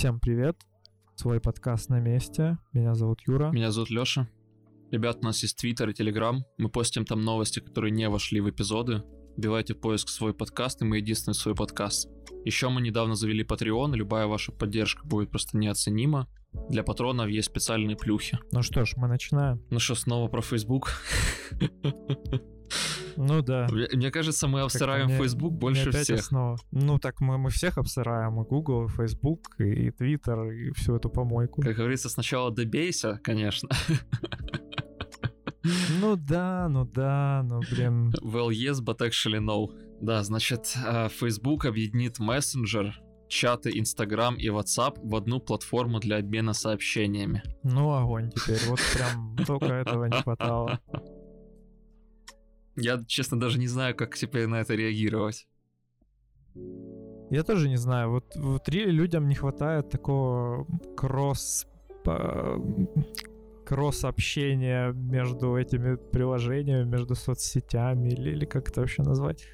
Всем привет. Свой подкаст на месте. Меня зовут Юра. Меня зовут Лёша. Ребят, у нас есть Твиттер и Телеграм. Мы постим там новости, которые не вошли в эпизоды. Вбивайте в поиск свой подкаст, и мы единственный свой подкаст. Еще мы недавно завели Patreon, и любая ваша поддержка будет просто неоценима. Для патронов есть специальные плюхи. Ну что ж, мы начинаем. Ну что, снова про Facebook? Ну да. Мне, кажется, мы обсираем мне- Facebook больше всех. основа. Ну так мы, мы всех обсираем. И Google, и Facebook, и Twitter, и всю эту помойку. Как говорится, сначала добейся, конечно. Ну да, ну да, ну блин. Well, yes, but actually no. Да, значит, э, Facebook объединит Messenger, чаты Instagram и WhatsApp в одну платформу для обмена сообщениями. Ну огонь теперь. Вот прям только этого не хватало. Я, честно, даже не знаю, как теперь на это реагировать. Я тоже не знаю, вот, ре- людям не хватает такого кросс кросс общения между этими приложениями, между соцсетями или, или как это вообще назвать.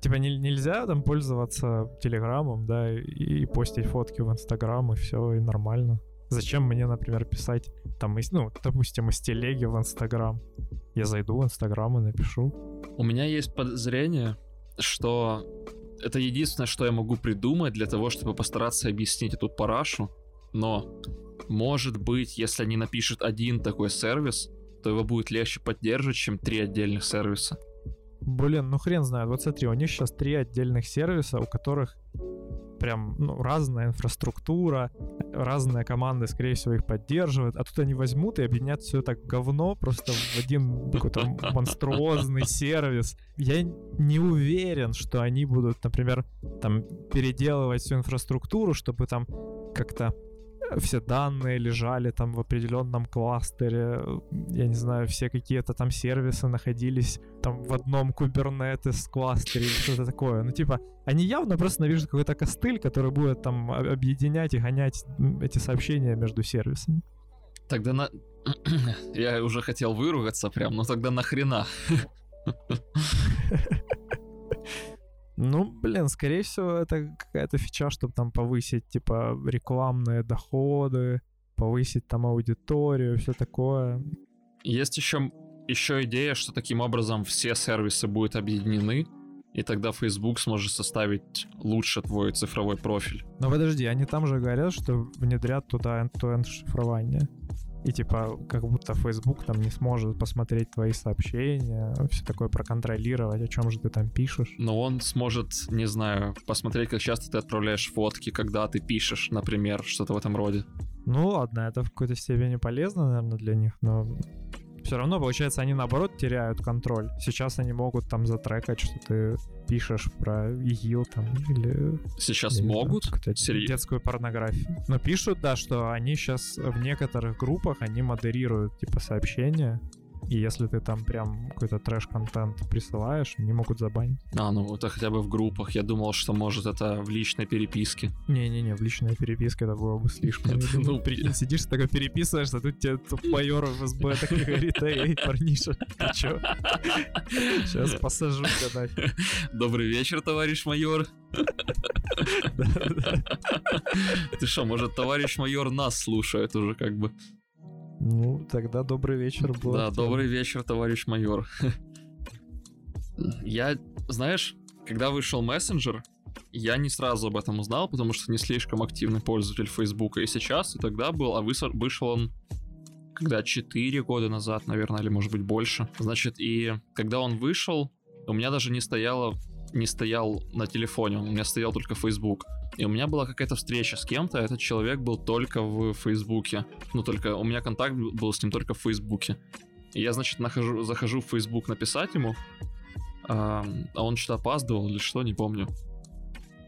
Типа не- нельзя там пользоваться телеграммом, да, и, и постить фотки в Инстаграм, и все, и нормально. Зачем мне, например, писать там, ну, допустим, из телеги в Инстаграм? Я зайду в Инстаграм и напишу. У меня есть подозрение, что это единственное, что я могу придумать для того, чтобы постараться объяснить эту парашу. Но, может быть, если они напишут один такой сервис, то его будет легче поддерживать, чем три отдельных сервиса. Блин, ну хрен знает. Вот смотри, у них сейчас три отдельных сервиса, у которых прям ну, разная инфраструктура, разные команды, скорее всего, их поддерживают, а тут они возьмут и объединят все это говно просто в один какой-то монструозный сервис. Я не уверен, что они будут, например, там переделывать всю инфраструктуру, чтобы там как-то все данные лежали там в определенном кластере, я не знаю, все какие-то там сервисы находились там в одном Kubernetes кластере или что-то такое. Ну, типа, они явно просто навяжут какой-то костыль, который будет там об- объединять и гонять эти сообщения между сервисами. Тогда на... Я уже хотел выругаться прям, но тогда нахрена? Ну, блин, скорее всего, это какая-то фича, чтобы там повысить, типа, рекламные доходы, повысить там аудиторию, все такое. Есть еще, еще идея, что таким образом все сервисы будут объединены, и тогда Facebook сможет составить лучше твой цифровой профиль. Но подожди, они там же говорят, что внедрят туда end-to-end шифрование. И типа, как будто Facebook там не сможет посмотреть твои сообщения, все такое проконтролировать, о чем же ты там пишешь. Но он сможет, не знаю, посмотреть, как часто ты отправляешь фотки, когда ты пишешь, например, что-то в этом роде. Ну ладно, это в какой-то степени полезно, наверное, для них, но все равно, получается, они наоборот теряют контроль. Сейчас они могут там затрекать, что ты пишешь про ИГИЛ там или Сейчас знаю, могут? какую-то Сери- детскую порнографию. Но пишут, да, что они сейчас в некоторых группах они модерируют типа сообщения. И если ты там прям какой-то трэш-контент присылаешь, они могут забанить. А, ну это хотя бы в группах. Я думал, что может это в личной переписке. Не-не-не, в личной переписке это было бы слишком. Это, ну, прикинь, сидишь, такой переписываешься, а тут тебе майор ФСБ так и говорит, эй, парниша, ты чё? Сейчас посажу тебя. Добрый вечер, товарищ майор. Ты что, может, товарищ майор нас слушает уже как бы? Ну, тогда добрый вечер был. Да, добрый вечер, товарищ майор. Я, знаешь, когда вышел мессенджер, я не сразу об этом узнал, потому что не слишком активный пользователь Фейсбука и сейчас, и тогда был, а вышел он когда 4 года назад, наверное, или может быть больше. Значит, и когда он вышел, у меня даже не стояло, не стоял на телефоне, у меня стоял только Facebook. И у меня была какая-то встреча с кем-то, этот человек был только в Фейсбуке. Ну, только у меня контакт был с ним только в Фейсбуке. И я, значит, нахожу, захожу в Facebook написать ему, а, а он что-то опаздывал или что, не помню.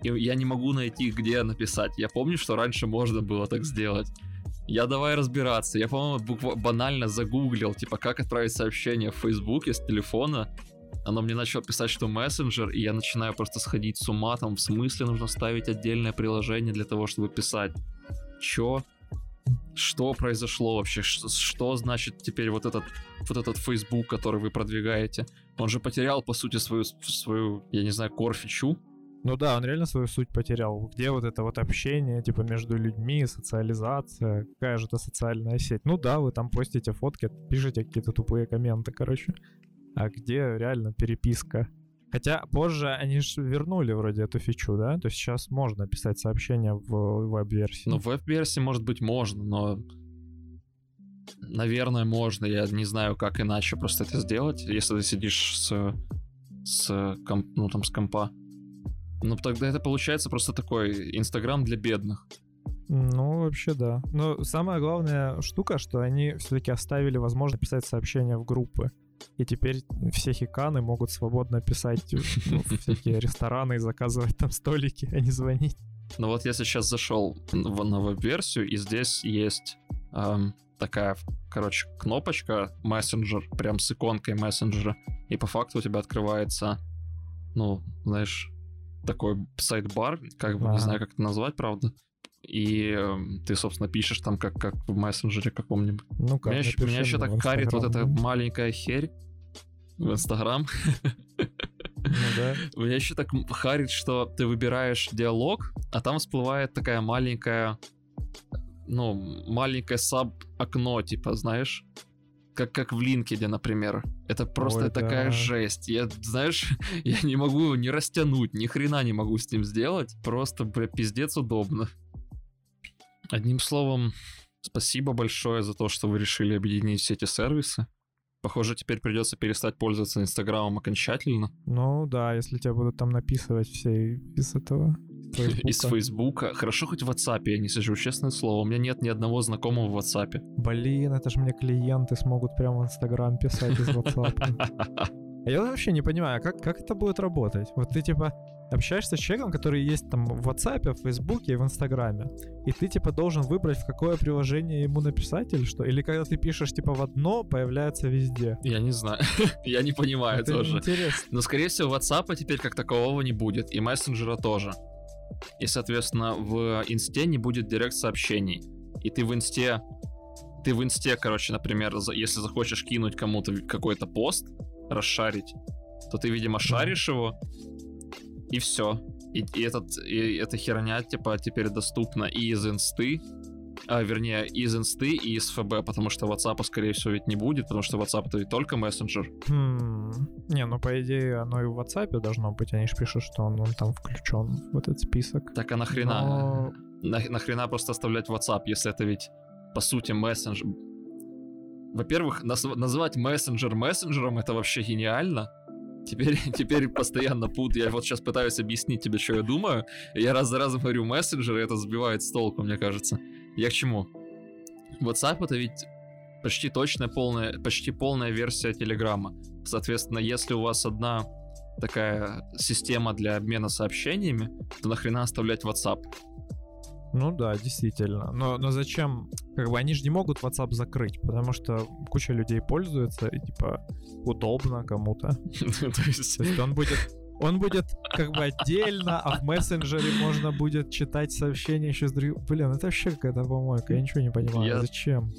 И я не могу найти, где написать. Я помню, что раньше можно было так сделать. Я давай разбираться. Я, по-моему, буква- банально загуглил, типа, как отправить сообщение в Фейсбуке с телефона. Оно мне начало писать, что мессенджер, и я начинаю просто сходить с ума, там, в смысле нужно ставить отдельное приложение для того, чтобы писать. Чё? Что произошло вообще? Ш- Что значит теперь вот этот, вот этот Facebook, который вы продвигаете? Он же потерял, по сути, свою, свою я не знаю, core-фичу. Ну да, он реально свою суть потерял. Где вот это вот общение, типа, между людьми, социализация, какая же это социальная сеть? Ну да, вы там постите фотки, пишете какие-то тупые комменты, короче. А где реально переписка? Хотя позже они же вернули вроде эту фичу, да? То есть сейчас можно писать сообщения в веб-версии. Ну, в веб-версии, может быть, можно, но... Наверное, можно. Я не знаю, как иначе просто это сделать, если ты сидишь с... с комп... ну, там, с компа. Ну, тогда это получается просто такой Инстаграм для бедных. Ну, вообще да. Но самая главная штука, что они все-таки оставили возможность писать сообщения в группы. И теперь все хиканы могут свободно писать ну, всякие рестораны и заказывать там столики, а не звонить. Ну вот я сейчас зашел в, на веб-версию, и здесь есть эм, такая, короче, кнопочка мессенджер, прям с иконкой мессенджера. И по факту у тебя открывается, ну, знаешь, такой сайт-бар, как бы, ага. не знаю, как это назвать, правда. И э, ты, собственно, пишешь там, как, как в мессенджере каком-нибудь. Ну как, меня, еще, меня еще так карит вот эта маленькая херь в Инстаграм. Ну, да. Меня еще так харит, что ты выбираешь диалог, а там всплывает такая маленькая, ну, маленькое саб-окно, типа, знаешь, как, как в LinkedIn, например. Это просто Ой, такая да. жесть. Я, знаешь, я не могу его не растянуть, ни хрена не могу с ним сделать. Просто, бля, пиздец удобно. Одним словом, спасибо большое за то, что вы решили объединить все эти сервисы. Похоже, теперь придется перестать пользоваться Инстаграмом окончательно. Ну да, если тебя будут там написывать все из этого. Фейсбука. Из Фейсбука. Хорошо, хоть в WhatsApp я не сижу, честное слово. У меня нет ни одного знакомого в WhatsApp. Блин, это же мне клиенты смогут прямо в Инстаграм писать из WhatsApp. А я вообще не понимаю, как, как это будет работать? Вот ты типа общаешься с человеком, который есть там в WhatsApp, в Facebook и в Инстаграме, и ты типа должен выбрать, в какое приложение ему написать или что? Или когда ты пишешь типа в одно, появляется везде? Я не знаю. я не понимаю это тоже. Интересно. Но скорее всего WhatsApp теперь как такового не будет, и мессенджера тоже. И, соответственно, в инсте не будет директ сообщений. И ты в инсте ты в инсте, короче, например, если захочешь кинуть кому-то какой-то пост, расшарить, то ты, видимо, шаришь его, и все. И, и, этот, и эта херня, типа, теперь доступна и из инсты, а, вернее, из инсты и из ФБ, потому что WhatsApp, скорее всего, ведь не будет, потому что WhatsApp это ведь только мессенджер. Хм. Не, ну по идее оно и в WhatsApp должно быть, они же пишут, что он, он там включен в этот список. Так а нахрена? Но... На, нахрена просто оставлять WhatsApp, если это ведь по сути мессенджер. Во-первых, наз- назвать мессенджер мессенджером это вообще гениально. Теперь, теперь постоянно пут. Я вот сейчас пытаюсь объяснить тебе, что я думаю. Я раз за разом говорю мессенджер, и это сбивает с толку, мне кажется. Я к чему? WhatsApp это ведь почти точная полная, почти полная версия Телеграма. Соответственно, если у вас одна такая система для обмена сообщениями, то нахрена оставлять WhatsApp? Ну да, действительно. Но, но зачем? Как бы они же не могут WhatsApp закрыть, потому что куча людей пользуется, и типа удобно кому-то. То есть он будет он будет как бы отдельно, а в мессенджере можно будет читать сообщения еще с другим. Блин, это вообще какая-то помойка, я ничего не понимаю. Я... Зачем?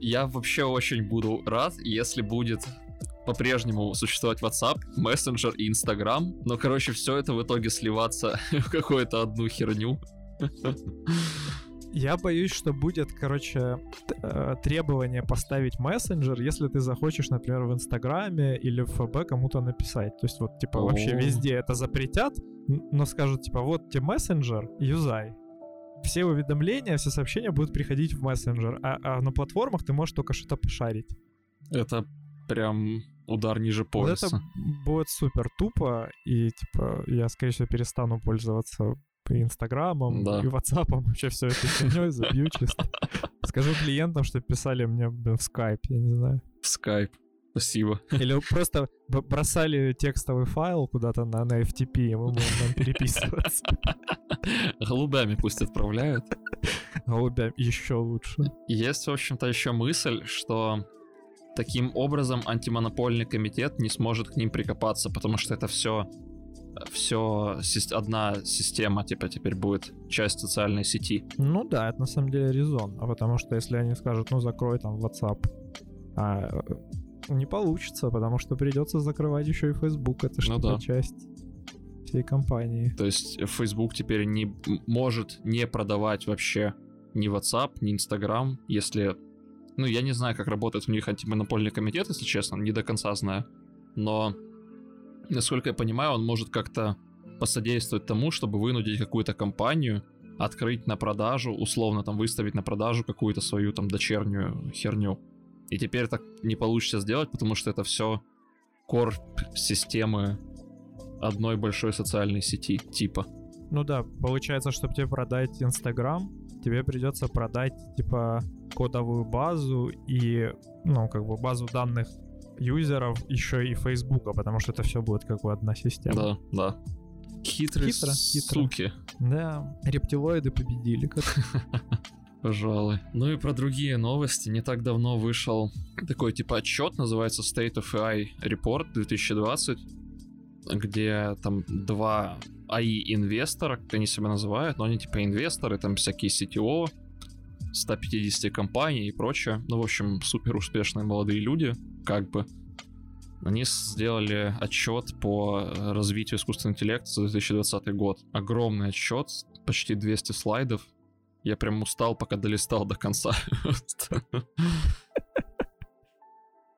Я вообще очень буду рад, если будет по-прежнему существовать WhatsApp, Messenger и Instagram, но, короче, все это в итоге сливаться в какую-то одну херню. Я боюсь, что будет, короче, э, требование поставить мессенджер, если ты захочешь, например, в Инстаграме или в ФБ кому-то написать. То есть вот, типа, вообще везде это запретят, но скажут, типа, вот тебе мессенджер, юзай. Все уведомления, все сообщения будут приходить в мессенджер, а, а на платформах ты можешь только что-то пошарить. Это прям удар ниже пояса. Вот это будет супер тупо, и, типа, я, скорее всего, перестану пользоваться и Инстаграмом, да. и Ватсапом, вообще все это фигней забью чисто. Скажу клиентам, что писали мне в скайп, я не знаю. В скайп. Спасибо. Или просто бросали текстовый файл куда-то на, на FTP, и мы будем там переписываться. Голубями пусть отправляют. Голубями еще лучше. Есть, в общем-то, еще мысль, что таким образом антимонопольный комитет не сможет к ним прикопаться, потому что это все все одна система, типа, теперь будет часть социальной сети. Ну да, это на самом деле резон. А потому что если они скажут, ну закрой там WhatsApp, а, не получится, потому что придется закрывать еще и Facebook, это же ну, да. часть. всей компании. То есть Facebook теперь не может не продавать вообще ни WhatsApp, ни Instagram, если... Ну, я не знаю, как работает у них антимонопольный комитет, если честно, не до конца знаю. Но, насколько я понимаю, он может как-то посодействовать тому, чтобы вынудить какую-то компанию открыть на продажу, условно там выставить на продажу какую-то свою там дочернюю херню. И теперь так не получится сделать, потому что это все кор системы одной большой социальной сети, типа. Ну да, получается, чтобы тебе продать Инстаграм, тебе придется продать, типа, кодовую базу и, ну, как бы базу данных юзеров еще и Фейсбука, потому что это все будет как бы одна система. Да, да. Хитрые хитро, суки. Хитро. Да, рептилоиды победили. Пожалуй. Ну и про другие новости. Не так давно вышел такой типа отчет, называется State of AI Report 2020, где там два AI-инвестора, как они себя называют, но они типа инвесторы, там всякие CTO, 150 компаний и прочее. Ну, в общем, супер успешные молодые люди, как бы. Они сделали отчет по развитию искусственного интеллекта за 2020 год. Огромный отчет, почти 200 слайдов. Я прям устал, пока долистал до конца.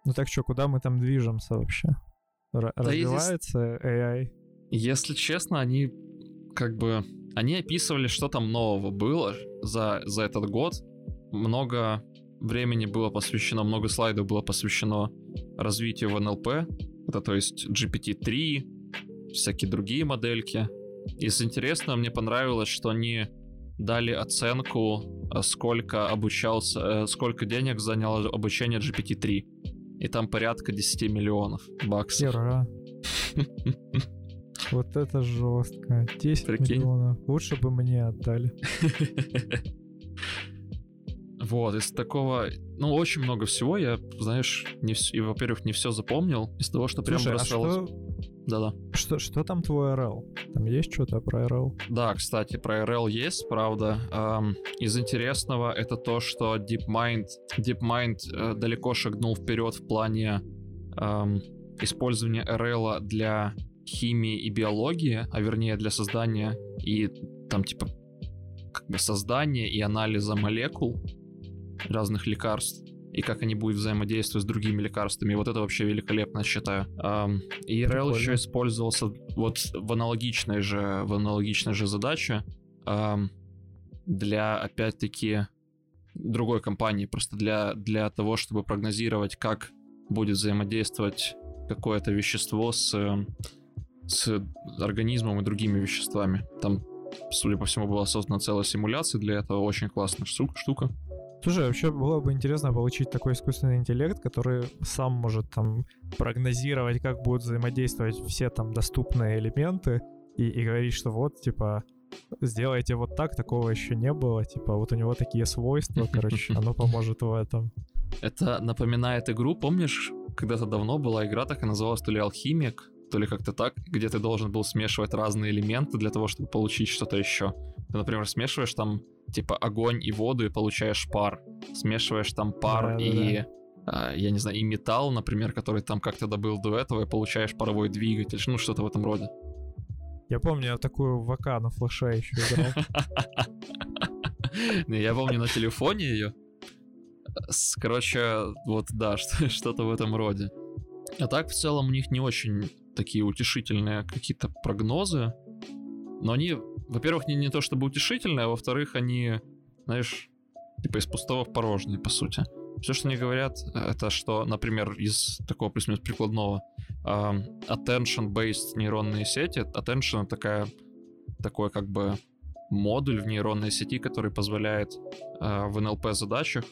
Ну так что, куда мы там движемся вообще? развивается AI? Если честно, они как бы... Они описывали, что там нового было за, за этот год. Много времени было посвящено, много слайдов было посвящено развитию в НЛП. Это то есть GPT-3, всякие другие модельки. Из интересного мне понравилось, что они дали оценку, э, сколько обучался, э, сколько денег заняло обучение GPT-3. И там порядка 10 миллионов баксов. Хера. Вот это жестко. 10 Прикинь. миллионов. Лучше бы мне отдали. Вот, из такого, ну, очень много всего, я, знаешь, не вс... и, во-первых, не все запомнил, из того, что Слушай, прям бросалось. А что... Да-да. Что, что там твой RL? Там есть что-то про RL? Да, кстати, про RL есть, правда. Эм, из интересного это то, что DeepMind, DeepMind э, далеко шагнул вперед в плане эм, использования RL для химии и биологии, а вернее для создания и там типа как бы создания и анализа молекул разных лекарств и как они будут взаимодействовать с другими лекарствами. Вот это вообще великолепно, считаю. И RL еще использовался вот в аналогичной же, в аналогичной же задаче для, опять-таки, другой компании, просто для, для того, чтобы прогнозировать, как будет взаимодействовать какое-то вещество с, с организмом и другими веществами. Там, судя по всему, была создана целая симуляция для этого, очень классная штука. Слушай, вообще было бы интересно получить такой искусственный интеллект, который сам может там прогнозировать, как будут взаимодействовать все там доступные элементы и, и говорить, что вот, типа, сделайте вот так, такого еще не было, типа, вот у него такие свойства, короче, оно поможет в этом. Это напоминает игру, помнишь, когда-то давно была игра, так и называлась то ли Алхимик, то ли как-то так, где ты должен был смешивать разные элементы для того, чтобы получить что-то еще. Ты, например, смешиваешь там типа огонь и воду и получаешь пар. Смешиваешь там пар да, и да, да. я не знаю, и металл, например, который там как-то добыл до этого, и получаешь паровой двигатель, ну что-то в этом роде. Я помню, я такую ВК на флеше еще играл. Не, я помню на телефоне ее. Короче, вот да, что-то в этом роде. А так в целом у них не очень такие утешительные какие-то прогнозы. Но они во-первых, не, не то чтобы утешительные, а во-вторых, они, знаешь, типа из пустого в порожнее, по сути. Все, что они говорят, это что, например, из такого плюс-минус прикладного attention-based нейронные сети. Attention — такая, такой как бы модуль в нейронной сети, который позволяет uh, в NLP-задачах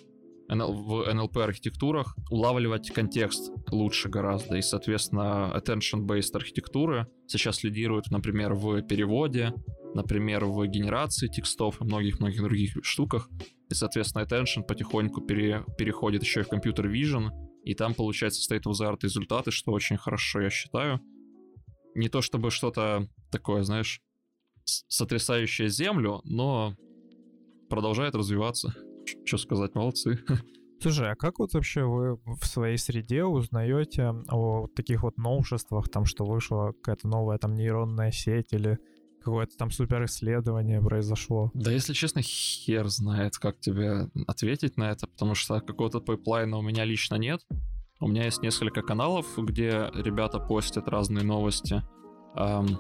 в NLP архитектурах улавливать контекст лучше гораздо. И, соответственно, attention-based архитектуры сейчас лидируют, например, в переводе, например, в генерации текстов и многих-многих других штуках. И, соответственно, attention потихоньку пере, переходит еще и в компьютер vision, и там получается state of the результаты, что очень хорошо, я считаю. Не то чтобы что-то такое, знаешь, сотрясающее землю, но продолжает развиваться. Что сказать, молодцы. Слушай, а как вот вообще вы в своей среде узнаете о таких вот новшествах, там, что вышла какая-то новая там нейронная сеть или какое-то там супер исследование произошло? Да, если честно, хер знает, как тебе ответить на это, потому что какого-то pipeline а у меня лично нет. У меня есть несколько каналов, где ребята постят разные новости. Эм,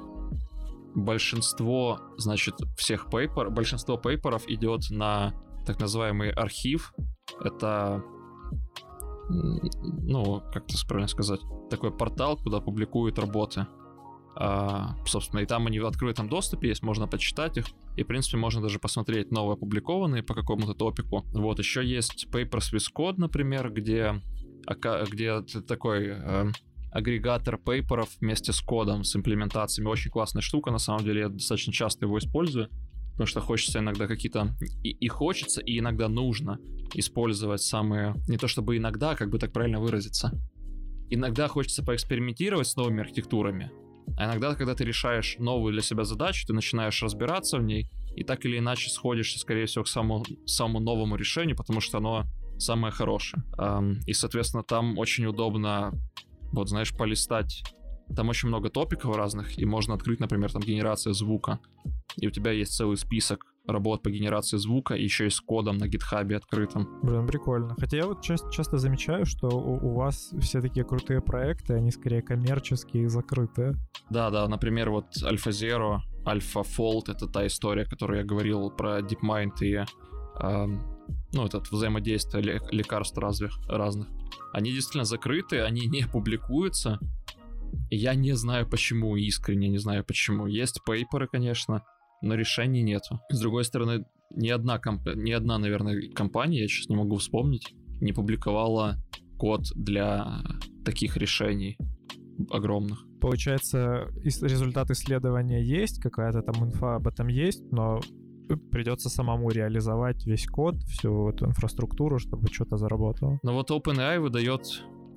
большинство, значит, всех paper, большинство paper ов идет на так называемый arXiv. Это, ну, как это правильно сказать, такой портал, куда публикуют работы. А, собственно, и там они в открытом доступе есть, можно почитать их. И, в принципе, можно даже посмотреть новые опубликованные по какому-то топику. Вот, еще есть Papers with Code, например, где, где такой э, агрегатор пейперов вместе с кодом, с имплементациями. Очень классная штука, на самом деле, я достаточно часто его использую, потому что хочется иногда какие-то... И, и хочется, и иногда нужно использовать самые... Не то чтобы иногда, как бы так правильно выразиться. Иногда хочется поэкспериментировать с новыми архитектурами, а иногда, когда ты решаешь новую для себя задачу, ты начинаешь разбираться в ней, и так или иначе сходишься, скорее всего, к самому, самому новому решению, потому что оно самое хорошее. И, соответственно, там очень удобно, вот, знаешь, полистать. Там очень много топиков разных, и можно открыть, например, там генерация звука. И у тебя есть целый список работ по генерации звука, и еще и с кодом на гитхабе открытым. Блин, прикольно. Хотя я вот часто, часто замечаю, что у, у вас все такие крутые проекты, они скорее коммерческие и закрытые. Да, да, например, вот Alpha Zero, Alpha Fold — это та история, которую я говорил про DeepMind и э, ну, этот взаимодействие лекарств разных, разных. Они действительно закрыты, они не публикуются, я не знаю почему, искренне не знаю почему. Есть пейперы, конечно, но решений нету. С другой стороны, ни одна, комп... ни одна, наверное, компания, я сейчас не могу вспомнить, не публиковала код для таких решений огромных. Получается, результат исследования есть, какая-то там инфа об этом есть, но придется самому реализовать весь код, всю эту инфраструктуру, чтобы что-то заработало. Но вот OpenAI выдает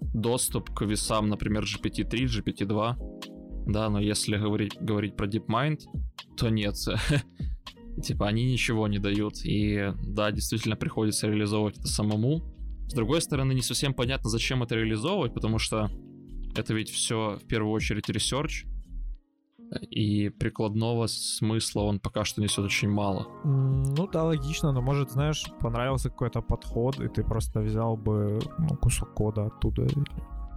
доступ к весам, например, GPT-3, GPT-2. Да, но если говорить, говорить про DeepMind, то нет. типа они ничего не дают. И да, действительно приходится реализовывать это самому. С другой стороны, не совсем понятно, зачем это реализовывать, потому что это ведь все в первую очередь research, и прикладного смысла он пока что несет очень мало. Ну да, логично, но может, знаешь, понравился какой-то подход, и ты просто взял бы ну, кусок кода оттуда,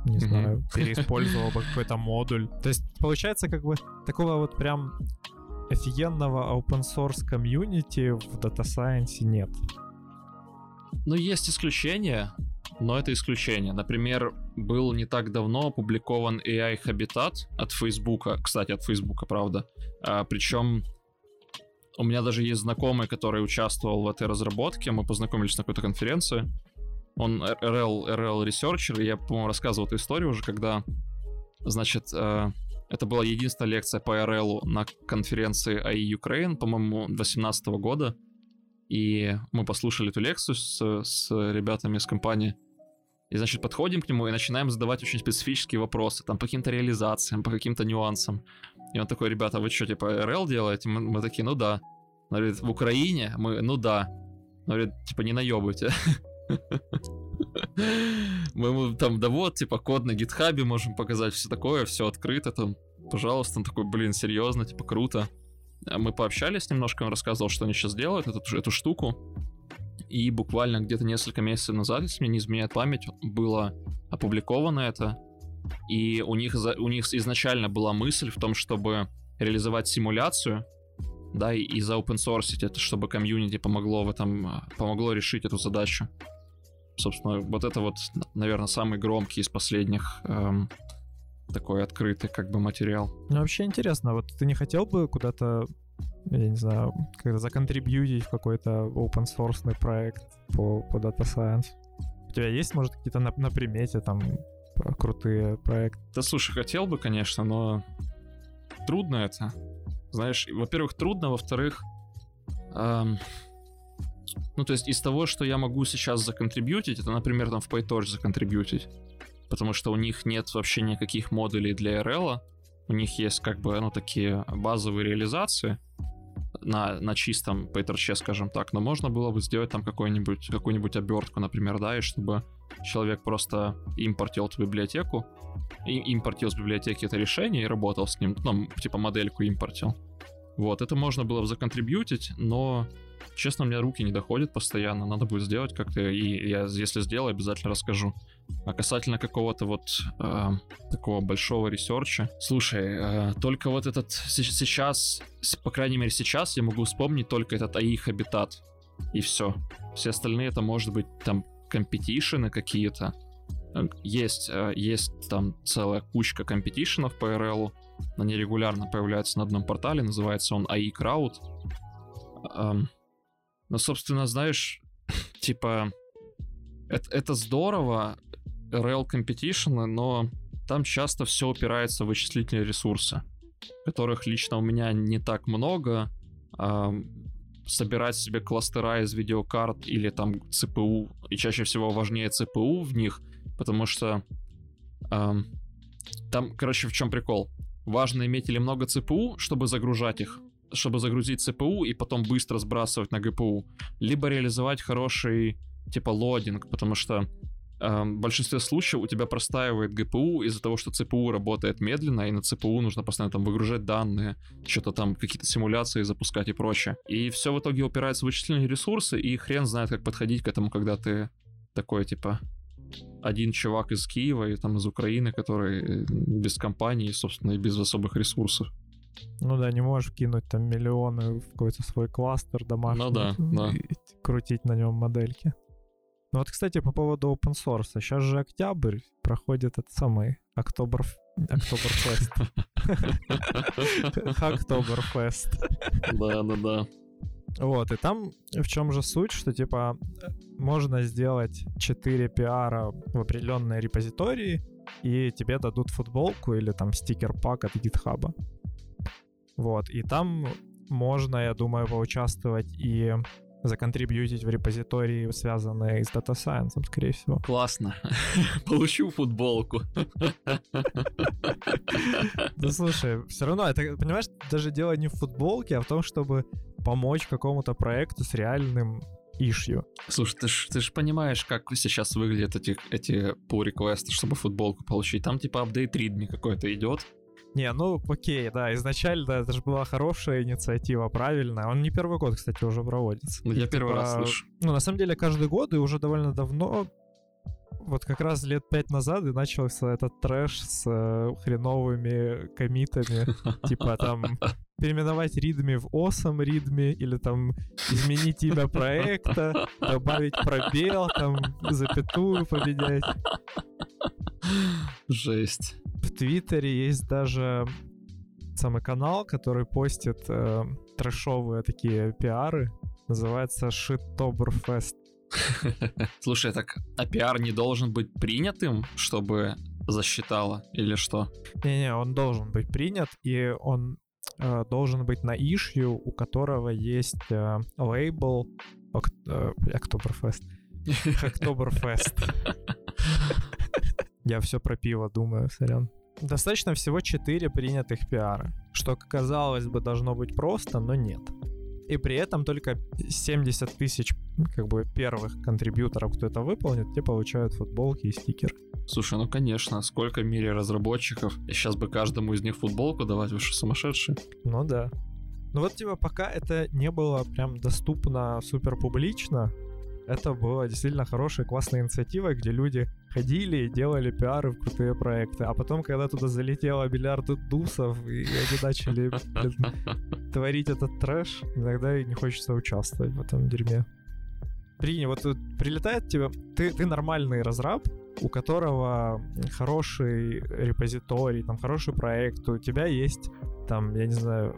не mm-hmm. знаю, переиспользовал бы какой-то модуль. То есть получается как бы такого вот прям офигенного open source комьюнити в Data Science нет. Ну, есть исключения, но это исключение. Например, был не так давно опубликован AI Habitat от Facebook, кстати, от Facebook, правда. А, причем у меня даже есть знакомый, который участвовал в этой разработке, мы познакомились на какой-то конференции. Он RL, RL Researcher, я, по-моему, рассказывал эту историю уже, когда, значит, э, это была единственная лекция по RL на конференции AI Ukraine, по-моему, 2018 года. И мы послушали эту лекцию с, с ребятами из компании. И, значит, подходим к нему и начинаем задавать очень специфические вопросы, там, по каким-то реализациям, по каким-то нюансам. И он такой, ребята, вы что, типа, RL делаете? Мы, мы такие, ну да. Он говорит, в Украине? Мы, ну да. Он говорит, типа, не наебывайте. Мы ему там, да вот, типа, код на гитхабе можем показать, все такое, все открыто там. Пожалуйста, он такой, блин, серьезно, типа, круто. А мы пообщались немножко, он рассказывал, что они сейчас делают, эту, эту штуку. И буквально где-то несколько месяцев назад, если мне не изменяет память, было опубликовано это. И у них, у них изначально была мысль в том, чтобы реализовать симуляцию, да, и, и за source это, чтобы комьюнити помогло в этом, помогло решить эту задачу. Собственно, вот это вот, наверное, самый громкий из последних эм, такой открытый как бы материал. Ну, вообще интересно, вот ты не хотел бы куда-то я не знаю, как-то законтрибьютить в какой-то open source проект по, по Data Science? У тебя есть, может, какие-то на, на примете там крутые проекты? Да слушай, хотел бы, конечно, но трудно это. Знаешь, во-первых, трудно, во-вторых, эм, ну, то есть из того, что я могу сейчас законтрибьютить, это, например, там в PyTorch законтрибьютить, потому что у них нет вообще никаких модулей для RL, у них есть как бы, ну, такие базовые реализации, на, на чистом PyTorch, скажем так, но можно было бы сделать там какую-нибудь какую-нибудь обертку, например, да, и чтобы человек просто импортил эту библиотеку, и импортил с библиотеки это решение и работал с ним, ну, типа модельку импортил. Вот, это можно было бы за contribute ить, но Честно, у меня руки не доходят постоянно, надо будет сделать как-то, и я, если сделаю, обязательно расскажу. А касательно какого-то вот э, такого большого research а, слушай, э, только вот этот сейчас, по крайней мере сейчас, я могу вспомнить только этот AI Habitat, и все. Все остальные это может быть там компетишены какие-то, есть, э, есть там целая кучка компетишенов по RL, они регулярно появляются на одном портале, называется он AI Crowd. Но, собственно, знаешь, типа, это, это здорово, RL Competition, но там часто все упирается в вычислительные ресурсы, которых лично у меня не так много. А, собирать себе кластера из видеокарт или там CPU, и чаще всего важнее CPU в них, потому что а, там, короче, в чем прикол? Важно иметь или много CPU, чтобы загружать их, чтобы загрузить CPU и потом быстро сбрасывать на GPU, либо реализовать хороший типа лодинг, потому что э, в большинстве случаев у тебя простаивает GPU из-за того, что CPU работает медленно, и на CPU нужно постоянно там выгружать данные, что-то там, какие-то симуляции запускать и прочее. И все в итоге упирается в вычислительные ресурсы, и хрен знает, как подходить к этому, когда ты такой, типа, один чувак из Киева и там из Украины, который э, без компании, собственно, и без особых ресурсов. Ну да, не можешь кинуть там миллионы в какой-то свой кластер домашний. Ну да, да. Крутить на нем модельки. Ну вот, кстати, по поводу open source. Сейчас же октябрь, проходит этот самый Октобер... Октоберфест. Октоберфест. Да, да, да. Вот, и там в чем же суть, что типа можно сделать 4 пиара в определенной репозитории, и тебе дадут футболку или там стикер-пак от гитхаба. Вот, и там можно, я думаю, поучаствовать и законтрибьютить в репозитории, связанные с Data Science, скорее всего. Классно. Получу футболку. Да слушай, все равно, это, понимаешь, даже дело не в футболке, а в том, чтобы помочь какому-то проекту с реальным ишью. Слушай, ты ж, ты ж понимаешь, как сейчас выглядят эти, эти pull реквесты чтобы футболку получить. Там типа апдейт ридми какой-то идет. Не, ну окей, да, изначально это же была хорошая инициатива, правильно. Он не первый год, кстати, уже проводится. Ну, я первый типа, раз слышу. Ну, на самом деле, каждый год и уже довольно давно вот как раз лет пять назад и начался этот трэш с э, хреновыми комитами. Типа там переименовать ридми в awesome ридми или там изменить имя проекта, добавить пробел, там запятую поменять. Жесть в Твиттере есть даже самый канал, который постит э, трэшовые такие пиары. Называется Shittoberfest. Слушай, так а пиар не должен быть принятым, чтобы засчитало или что? Не-не, он должен быть принят, и он э, должен быть на ишью, у которого есть э, лейбл э, Октоберфест. Октоберфест. Я все про пиво думаю, сорян. Достаточно всего 4 принятых пиара, что, казалось бы, должно быть просто, но нет. И при этом только 70 тысяч как бы первых контрибьюторов, кто это выполнит, те получают футболки и стикеры. Слушай, ну конечно, сколько в мире разработчиков, и сейчас бы каждому из них футболку давать, вы что, сумасшедшие? Ну да. Ну вот типа пока это не было прям доступно супер публично, это была действительно хорошая, классная инициатива, где люди ходили и делали пиары в крутые проекты. А потом, когда туда залетело миллиард дусов, и они начали блин, творить этот трэш, иногда и не хочется участвовать в этом дерьме. Прикинь, вот прилетает тебе... Ты, ты нормальный разраб, у которого хороший репозиторий, там хороший проект, у тебя есть там, я не знаю,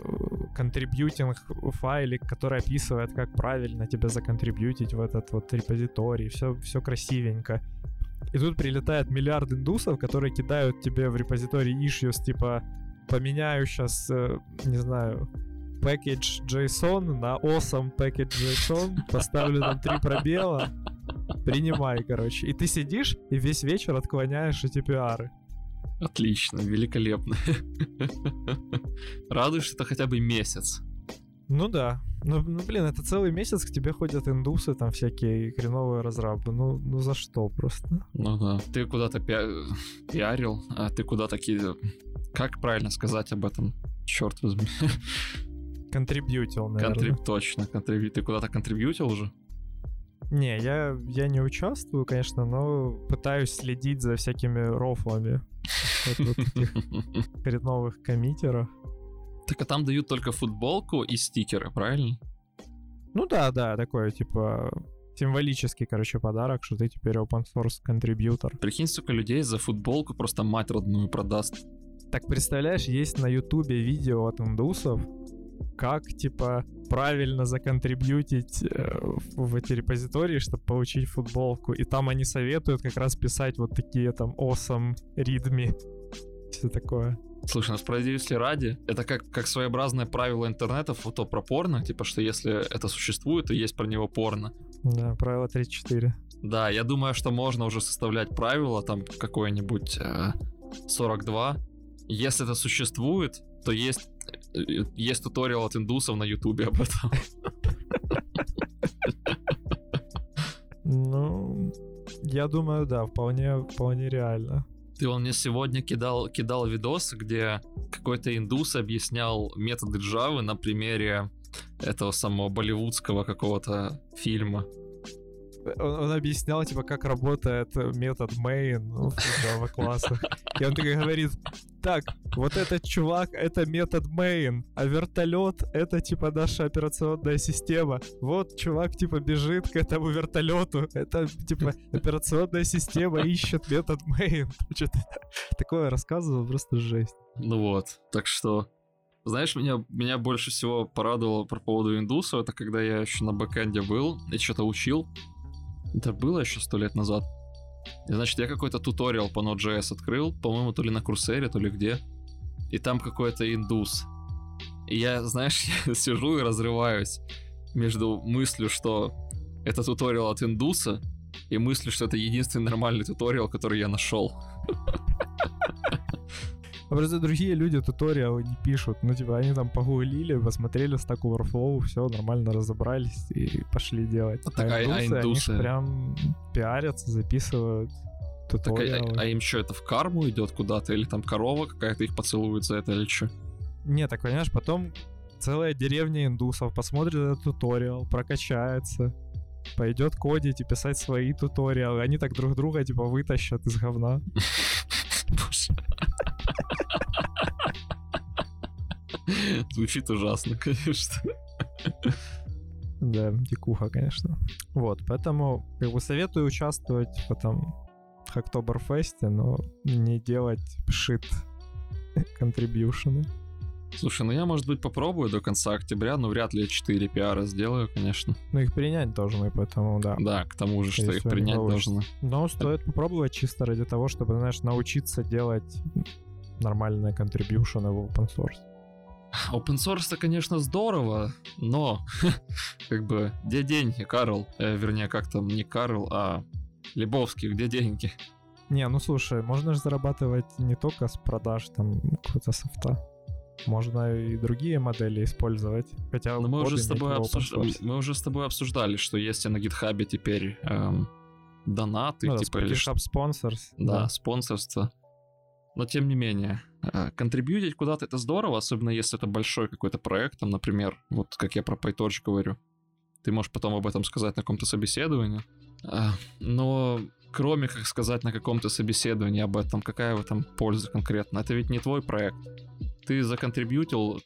контрибьютинг файлик, который описывает, как правильно тебя законтрибьютить в этот вот репозиторий, все, все красивенько. И тут прилетает миллиард индусов, которые кидают тебе в репозиторий issues, типа, поменяю сейчас, э, не знаю, package JSON на awesome package JSON, поставлю там три пробела, принимай, короче. И ты сидишь и весь вечер отклоняешь эти пиары. Отлично, великолепно. Радуешь, что это хотя бы месяц. Ну да. Ну, ну, блин, это целый месяц к тебе ходят индусы, там всякие хреновые разрабы. Ну, ну за что просто? Ну да. Ты куда-то пи- пиарил, а ты куда такие... Как правильно сказать об этом? Черт возьми. Контрибьютил, наверное. Контриб... Точно, контрибью. Ты куда-то контрибьютил уже? Не, я, я не участвую, конечно, но пытаюсь следить за всякими рофлами вот, вот этих хреновых коммитеров. Так а там дают только футболку и стикеры, правильно? Ну да, да, такое, типа, символический, короче, подарок, что ты теперь open source контрибьютор. Прикинь, сколько людей за футболку просто мать родную продаст. Так представляешь, есть на ютубе видео от индусов, как, типа, правильно законтрибьютить э, в эти репозитории, чтобы получить футболку. И там они советуют как раз писать вот такие там awesome readme. Все такое. Слушай, ну справедливости ради, это как, как своеобразное правило интернета фото про порно, типа, что если это существует, то есть про него порно. Да, правило 34. Да, я думаю, что можно уже составлять правило, там, какое-нибудь э, 42. Если это существует, то есть, э, есть туториал от индусов на ютубе об этом. Ну, я думаю, да, вполне, вполне реально. Ты он мне сегодня кидал, кидал видос, где какой-то индус объяснял методы Java на примере этого самого болливудского какого-то фильма. Он, он объяснял, типа, как работает метод main ну, в Java классах. И он такой говорит, так, вот этот чувак — это метод main, а вертолет — это, типа, наша операционная система. Вот чувак, типа, бежит к этому вертолету. Это, типа, операционная система ищет метод main. Что-то такое рассказывал, просто жесть. Ну вот, так что знаешь, меня, меня больше всего порадовало по поводу индусов, это когда я еще на бэкэнде был и что-то учил. Это было еще сто лет назад. Значит, я какой-то туториал по Node.js открыл, по-моему, то ли на Курсере, то ли где. И там какой-то индус. И я, знаешь, я сижу и разрываюсь между мыслью, что это туториал от индуса, и мыслью, что это единственный нормальный туториал, который я нашел. А просто другие люди туториалы не пишут. Ну, типа, они там погуглили, посмотрели Stack Overflow, все, нормально разобрались и пошли делать. А, так, а, а индусы, индусы? Они прям пиарятся, записывают Так, а, туториалы. а- а им что, это в карму идет куда-то? Или там корова какая-то их поцелует за это, или что? Не, так понимаешь, потом целая деревня индусов посмотрит этот туториал, прокачается, пойдет кодить и писать свои туториалы. Они так друг друга, типа, вытащат из говна. Звучит ужасно, конечно. Да, дикуха, конечно. Вот, поэтому как бы советую участвовать в этом Хактоберфесте, но не делать шит контрибьюшены. Слушай, ну я, может быть, попробую до конца октября, но вряд ли я 4 пиара сделаю, конечно. Ну, их принять должны, поэтому да. Да, к тому же, что их принять должны. Но стоит попробовать чисто ради того, чтобы, знаешь, научиться делать нормальные контрибьюшены в open source. Open source это, конечно, здорово, но как бы где деньги, Карл? Э, вернее, как там не Карл, а Лебовский, где деньги? Не, ну слушай, можно же зарабатывать не только с продаж там какого-то софта. Можно и другие модели использовать. Хотя Но мы уже, с тобой в open обсуж- source. мы уже с тобой обсуждали, что есть и на гитхабе теперь эм, донаты, Ну да, типа, или ш- GitHub Sponsors. да, спонсорство. Но тем не менее, э, контрибьютить куда-то это здорово, особенно если это большой какой-то проект, там, например, вот как я про PyTorch говорю. Ты можешь потом об этом сказать на каком-то собеседовании. А, Но кроме как сказать на каком-то собеседовании об этом, какая в этом польза конкретно? Это ведь не твой проект. Ты законтрибьютил,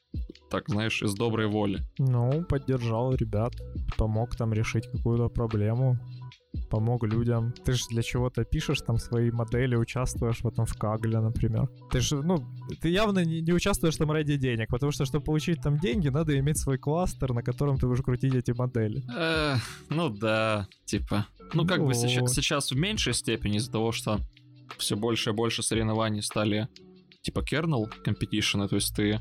так, знаешь, из доброй воли. Ну, поддержал ребят, помог там решить какую-то проблему, помог людям. Ты же для чего-то пишешь там свои модели, участвуешь в этом в Кагле, например. Ты же, ну, ты явно не, не участвуешь там ради денег, потому что, чтобы получить там деньги, надо иметь свой кластер, на котором ты будешь крутить эти модели. Э, ну да, типа. Ну как бы сейчас, сейчас в меньшей степени из-за того, что все больше и больше соревнований стали типа kernel competition, то есть ты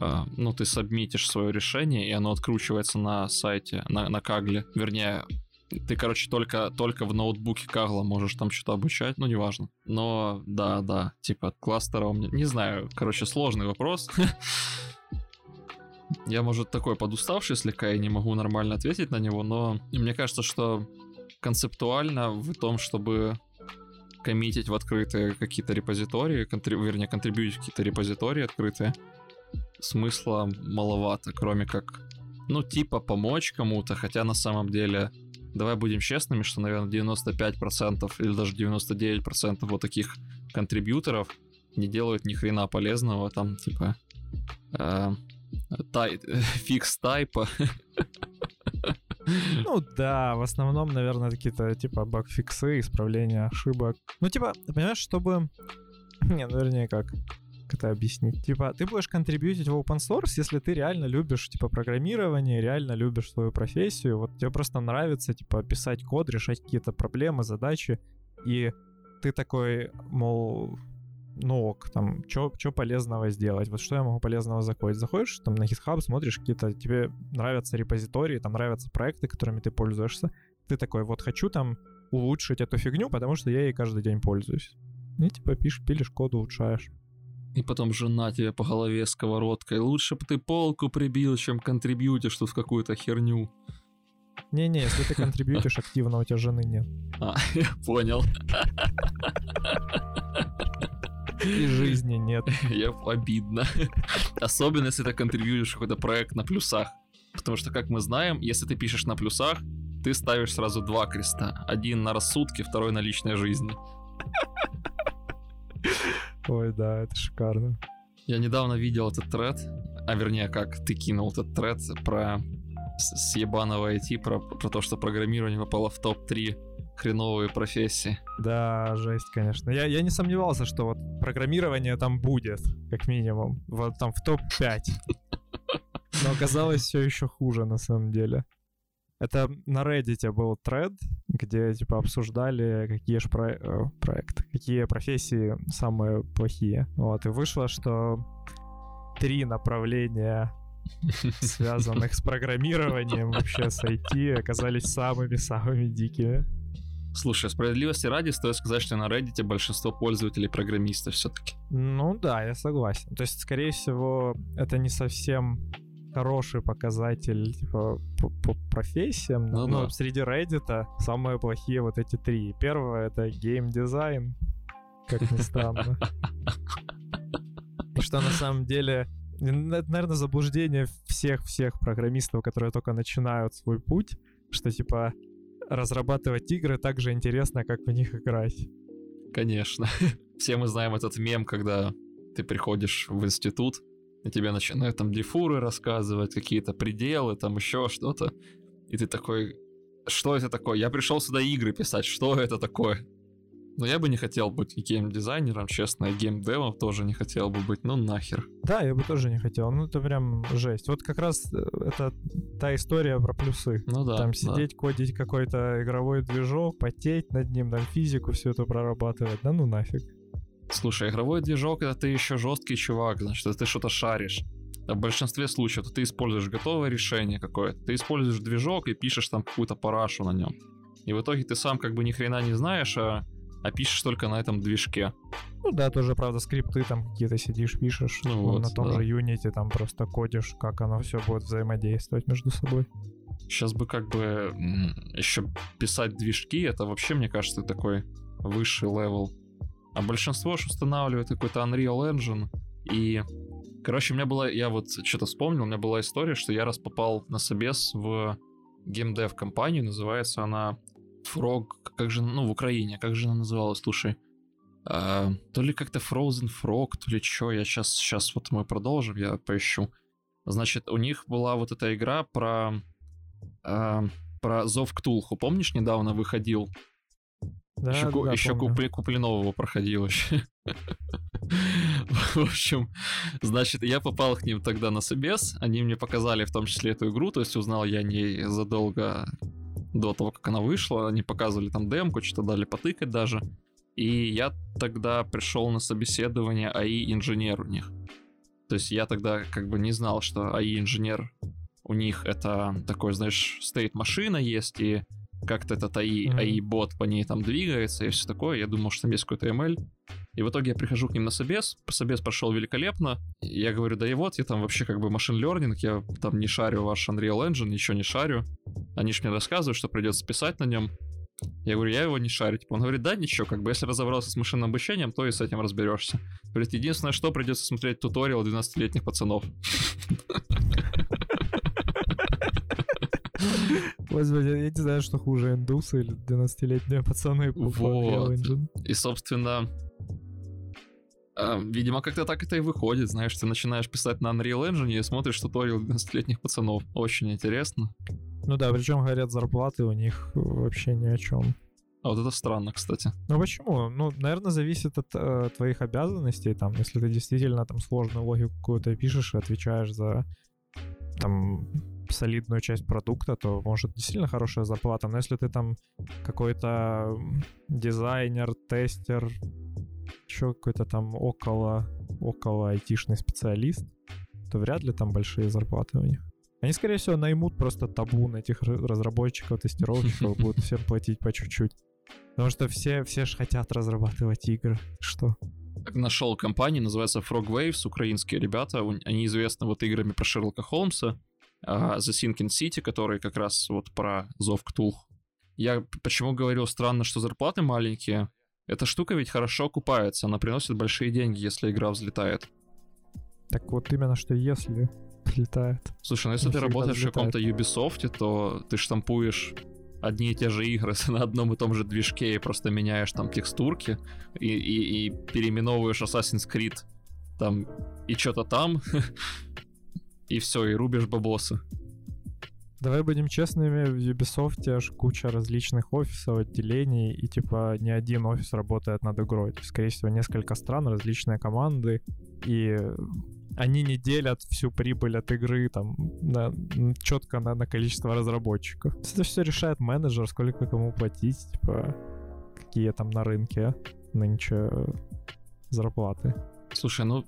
э, ну, ты сабмитишь свое решение, и оно откручивается на сайте, на, на Кагле. Вернее, ты, короче, только, только в ноутбуке Кагла можешь там что-то обучать, ну, неважно. Но, да, да, типа, кластера у меня... Не знаю, короче, сложный вопрос. я, может, такой подуставший слегка и не могу нормально ответить на него, но мне кажется, что концептуально в том, чтобы коммитить в открытые какие-то репозитории, контри... вернее, контрибьютить какие-то репозитории открытые, смысла маловато, кроме как, ну, типа помочь кому-то, хотя на самом деле, давай будем честными, что, наверное, 95% или даже 99% вот таких контрибьюторов не делают ни хрена полезного, там, типа, э, тай, фикс тайпа. Ну да, в основном, наверное, какие-то типа баг-фиксы, исправления ошибок. Ну типа, понимаешь, чтобы... Не, ну вернее как, как это объяснить? Типа, ты будешь контрибьютить в open source, если ты реально любишь, типа, программирование, реально любишь свою профессию, вот тебе просто нравится, типа, писать код, решать какие-то проблемы, задачи, и ты такой, мол, ну ок, там, что полезного сделать, вот что я могу полезного закодить. Заходишь там на GitHub, смотришь какие-то, тебе нравятся репозитории, там нравятся проекты, которыми ты пользуешься, ты такой, вот хочу там улучшить эту фигню, потому что я ей каждый день пользуюсь. И типа пишешь, пилишь код, улучшаешь. И потом жена тебе по голове сковородкой. Лучше бы ты полку прибил, чем контрибьютишь тут в какую-то херню. Не-не, если ты контрибьютишь активно, у тебя жены нет. А, я понял. И жизни нет. Я обидно. Особенно, если ты контрибьютишь какой-то проект на плюсах. Потому что, как мы знаем, если ты пишешь на плюсах, ты ставишь сразу два креста. Один на рассудке, второй на личной жизни. Ой, да, это шикарно. Я недавно видел этот тред, а вернее, как ты кинул этот тред про с ебаного IT, про, про то, что программирование попало в топ-3 хреновые профессии. Да, жесть, конечно. Я, я не сомневался, что вот программирование там будет, как минимум. Вот там в топ-5. Но оказалось все еще хуже на самом деле. Это на Reddit был тред, где типа обсуждали, какие же про... Э, проекты, какие профессии самые плохие. Вот, и вышло, что три направления связанных с программированием, вообще с IT, оказались самыми-самыми дикими. Слушай, справедливости ради стоит сказать, что на Reddit большинство пользователей программистов все-таки. Ну да, я согласен. То есть, скорее всего, это не совсем хороший показатель типа по, по профессиям. Ну, но да. среди Reddit самые плохие вот эти три. Первое это геймдизайн, как ни странно. Что на самом деле это, наверное, заблуждение всех-всех программистов, которые только начинают свой путь, что типа разрабатывать игры так же интересно, как в них играть. Конечно. Все мы знаем этот мем, когда ты приходишь в институт, и тебе начинают там дефуры рассказывать, какие-то пределы, там еще что-то. И ты такой, что это такое? Я пришел сюда игры писать, что это такое? Но я бы не хотел быть гейм-дизайнером, честно, и гейм-девом тоже не хотел бы быть, ну нахер. Да, я бы тоже не хотел, ну это прям жесть. Вот как раз э, это та история про плюсы. Ну да. Там сидеть, да. кодить какой-то игровой движок, потеть над ним, там физику все это прорабатывать, да ну нафиг. Слушай, игровой движок это ты еще жесткий чувак, значит, ты что-то шаришь. А в большинстве случаев ты используешь готовое решение какое-то, ты используешь движок и пишешь там какую-то парашу на нем. И в итоге ты сам как бы ни хрена не знаешь, а а пишешь только на этом движке. Ну да, тоже, правда, скрипты там какие-то сидишь, пишешь. Ну, вот, на том да. же Unity там просто кодишь, как оно все будет взаимодействовать между собой. Сейчас бы как бы еще писать движки, это вообще, мне кажется, такой высший level. А большинство же устанавливает какой-то Unreal Engine. И, короче, у меня была, я вот что-то вспомнил, у меня была история, что я раз попал на собес в gamedev компанию, называется она Frog, как же, ну, в Украине, как же она называлась, слушай. А, то ли как-то Frozen Frog, то ли что, я сейчас, сейчас вот мы продолжим, я поищу. Значит, у них была вот эта игра про, а, про Зов Ктулху, помнишь, недавно выходил? Да, еще да, еще купли, Куплинового проходил еще. В общем, значит, я попал к ним тогда на собес, они мне показали в том числе эту игру, то есть узнал я не задолго до того, как она вышла. Они показывали там демку, что-то дали потыкать даже. И я тогда пришел на собеседование АИ-инженер у них. То есть я тогда как бы не знал, что АИ-инженер у них это такой, знаешь, стоит машина есть, и как-то этот АИ, mm-hmm. АИ-бот по ней там двигается и все такое. Я думал, что там есть какой-то ML. И в итоге я прихожу к ним на собес, собес прошел великолепно. Я говорю, да и вот, я там вообще как бы машин learning, я там не шарю ваш Unreal Engine, ничего не шарю. Они же мне рассказывают, что придется писать на нем. Я говорю, я его не шарю. Типа, он говорит, да, ничего, как бы если разобрался с машинным обучением, то и с этим разберешься. Говорит, единственное, что придется смотреть туториал 12-летних пацанов. Господи, я не знаю, что хуже, индусы или 12-летние пацаны по вот. И, собственно, э, видимо, как-то так это и выходит, знаешь, ты начинаешь писать на Unreal Engine и смотришь туториал 12-летних пацанов. Очень интересно. Ну да, причем говорят, зарплаты у них вообще ни о чем. А вот это странно, кстати. Ну почему? Ну, наверное, зависит от э, твоих обязанностей. Там, если ты действительно там сложную логику какую-то пишешь и отвечаешь за там солидную часть продукта, то может действительно хорошая зарплата. Но если ты там какой-то дизайнер, тестер, еще какой-то там около, около айтишный специалист, то вряд ли там большие зарплаты у них. Они, скорее всего, наймут просто табун этих разработчиков, тестировщиков, будут всем платить по чуть-чуть. Потому что все, все же хотят разрабатывать игры. Что? Нашел компанию, называется Frog Waves, украинские ребята. Они известны вот играми про Шерлока Холмса, The Sinking City, который как раз вот про Зов Ктулх. Я почему говорил странно, что зарплаты маленькие? Эта штука ведь хорошо окупается, она приносит большие деньги, если игра взлетает. Так вот именно, что если взлетает. Слушай, ну если ты работаешь взлетает. в каком-то Ubisoft, то ты штампуешь одни и те же игры на одном и том же движке и просто меняешь там текстурки и, и, и переименовываешь Assassin's Creed там и что-то там, и все, и рубишь бабосы. Давай будем честными, в Ubisoft аж куча различных офисов, отделений, и типа не один офис работает над игрой. То есть, скорее всего, несколько стран, различные команды, и они не делят всю прибыль от игры там на, четко на, на количество разработчиков. Это все решает менеджер, сколько кому платить, типа какие там на рынке нынче зарплаты. Слушай, ну,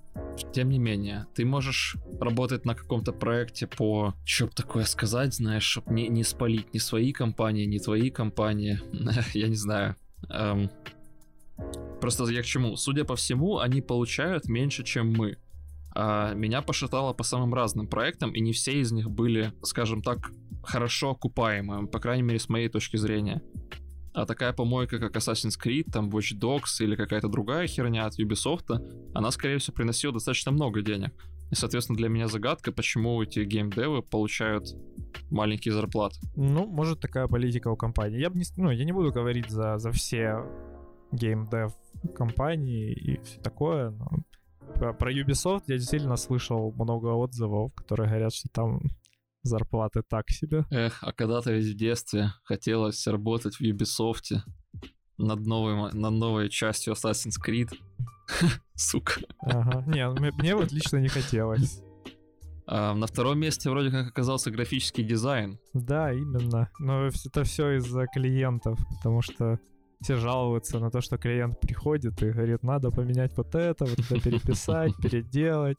тем не менее, ты можешь работать на каком-то проекте по, что бы такое сказать, знаешь, чтобы не, не спалить ни свои компании, ни твои компании, я не знаю. Эм, просто я к чему? Судя по всему, они получают меньше, чем мы а, меня пошатало по самым разным проектам, и не все из них были, скажем так, хорошо окупаемы, по крайней мере, с моей точки зрения. А такая помойка, как Assassin's Creed, там Watch Dogs или какая-то другая херня от Ubisoft, она, скорее всего, приносила достаточно много денег. И, соответственно, для меня загадка, почему эти геймдевы получают маленькие зарплаты. Ну, может, такая политика у компании. Я бы не, ну, я не буду говорить за, за все геймдев компании и все такое, но про Ubisoft я действительно слышал много отзывов, которые говорят, что там зарплаты так себе. Эх, а когда-то ведь в детстве хотелось работать в Ubisoft над, новой, над новой частью Assassin's Creed. Сука. Ага. Не, ну, мне вот лично не хотелось. А, на втором месте вроде как оказался графический дизайн. Да, именно. Но это все из-за клиентов, потому что все жалуются на то, что клиент приходит и говорит, надо поменять вот это, вот это переписать, переделать.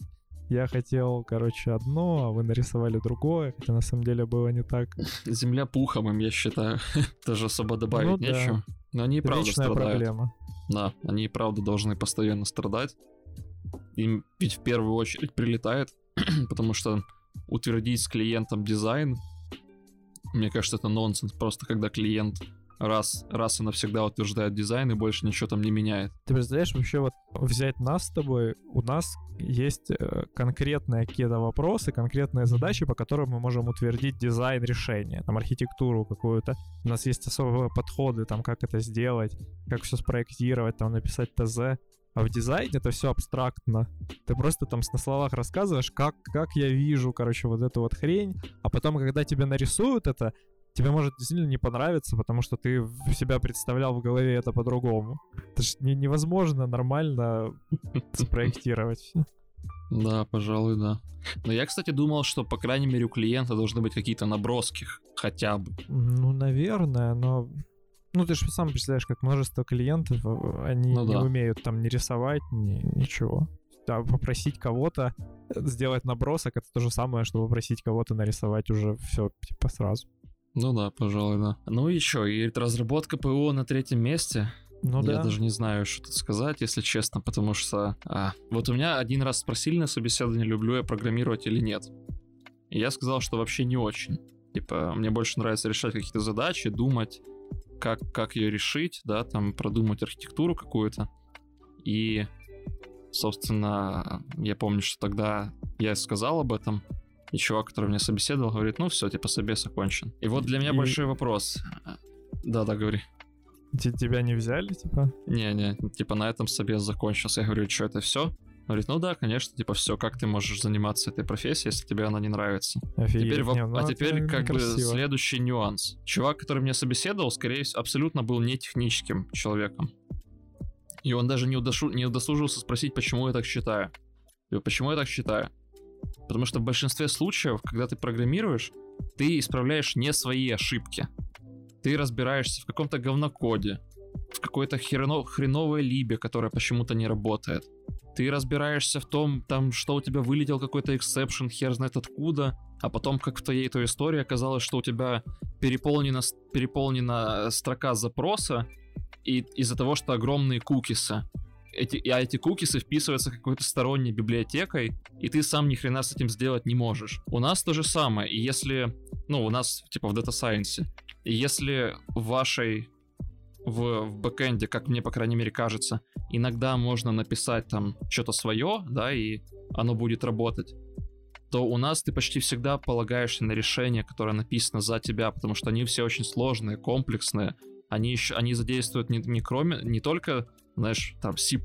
Я хотел, короче, одно, а вы нарисовали другое, хотя на самом деле было не так. Земля пухом им, я считаю. Даже особо добавить ну, нечего. Да. Но они и правда Вечная страдают. проблема. Да, они и правда должны постоянно страдать. Им ведь в первую очередь прилетает, потому что утвердить с клиентом дизайн, мне кажется, это нонсенс. Просто когда клиент раз, раз и навсегда утверждает дизайн и больше ничего там не меняет. Ты представляешь, вообще вот взять нас с тобой, у нас есть э, конкретные какие-то вопросы, конкретные задачи, по которым мы можем утвердить дизайн решения, там архитектуру какую-то. У нас есть особые подходы, там как это сделать, как все спроектировать, там написать ТЗ. А в дизайне это все абстрактно. Ты просто там на словах рассказываешь, как, как я вижу, короче, вот эту вот хрень. А потом, когда тебе нарисуют это, тебе может действительно не понравиться, потому что ты себя представлял в голове это по-другому. Это же не, невозможно нормально спроектировать. Да, пожалуй, да. Но я, кстати, думал, что, по крайней мере, у клиента должны быть какие-то наброски хотя бы. Ну, наверное, но... Ну, ты же сам представляешь, как множество клиентов, э, они ну, не да. умеют там не рисовать, ни, ничего. Да, попросить кого-то сделать набросок, это то же самое, что попросить кого-то нарисовать уже все, типа, сразу. Ну да, пожалуй, да. Ну еще, и разработка ПО на третьем месте. Ну Я да. даже не знаю, что тут сказать, если честно, потому что... а, вот у меня один раз спросили на собеседовании, люблю я программировать или нет. И я сказал, что вообще не очень. Типа, мне больше нравится решать какие-то задачи, думать, как, как ее решить, да, там, продумать архитектуру какую-то. И, собственно, я помню, что тогда я сказал об этом, и чувак, который меня собеседовал, говорит, ну все, типа, собес окончен. И вот для меня И- большой вопрос. Да-да, говори. Те- Тебя не взяли, типа? Не-не, типа на этом собес закончился. Я говорю, что это все? Говорит, ну да, конечно, типа все, как ты можешь заниматься этой профессией, если тебе она не нравится. Офигеть. Теперь, Не, ну а теперь как бы следующий нюанс. Чувак, который меня собеседовал, скорее всего, абсолютно был не техническим человеком. И он даже не, удошу- не удосужился спросить, почему я так считаю. И почему я так считаю? Потому что в большинстве случаев, когда ты программируешь, ты исправляешь не свои ошибки. Ты разбираешься в каком-то говнокоде, в какой-то хрено- хреновой либе, которая почему-то не работает. Ты разбираешься в том, там, что у тебя вылетел какой-то эксепшн, хер знает откуда, а потом, как в твоей той истории, оказалось, что у тебя переполнена, переполнена строка запроса, и из-за того, что огромные кукисы. Эти, а эти кукисы вписываются какой-то сторонней библиотекой, и ты сам ни хрена с этим сделать не можешь. У нас то же самое, и если, ну, у нас, типа, в Data Science, и если в вашей, в, в бэкэнде, как мне, по крайней мере, кажется, иногда можно написать там что-то свое, да, и оно будет работать, то у нас ты почти всегда полагаешься на решение, которое написано за тебя, потому что они все очень сложные, комплексные. Они еще, они задействуют не, не кроме, не только, знаешь, там C++,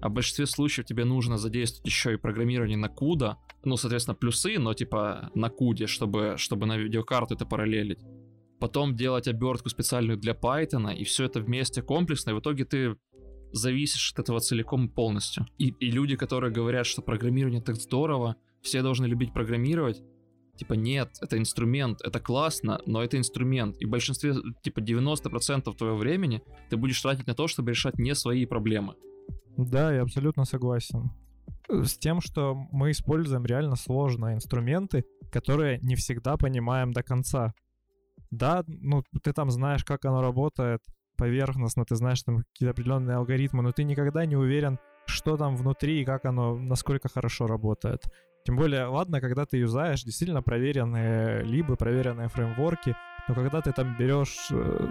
а в большинстве случаев тебе нужно задействовать еще и программирование на CUDA, ну, соответственно, плюсы, но типа на CUDA, чтобы, чтобы на видеокарту это параллелить. Потом делать обертку специальную для Python, и все это вместе комплексно, и в итоге ты зависишь от этого целиком и полностью. И, и люди, которые говорят, что программирование так здорово, все должны любить программировать, типа нет, это инструмент, это классно, но это инструмент. И в большинстве, типа 90% твоего времени ты будешь тратить на то, чтобы решать не свои проблемы. Да, я абсолютно согласен. С тем, что мы используем реально сложные инструменты, которые не всегда понимаем до конца. Да, ну ты там знаешь, как оно работает поверхностно, ты знаешь там какие-то определенные алгоритмы, но ты никогда не уверен, что там внутри и как оно, насколько хорошо работает. Тем более, ладно, когда ты юзаешь действительно проверенные либо проверенные фреймворки, но когда ты там берешь э,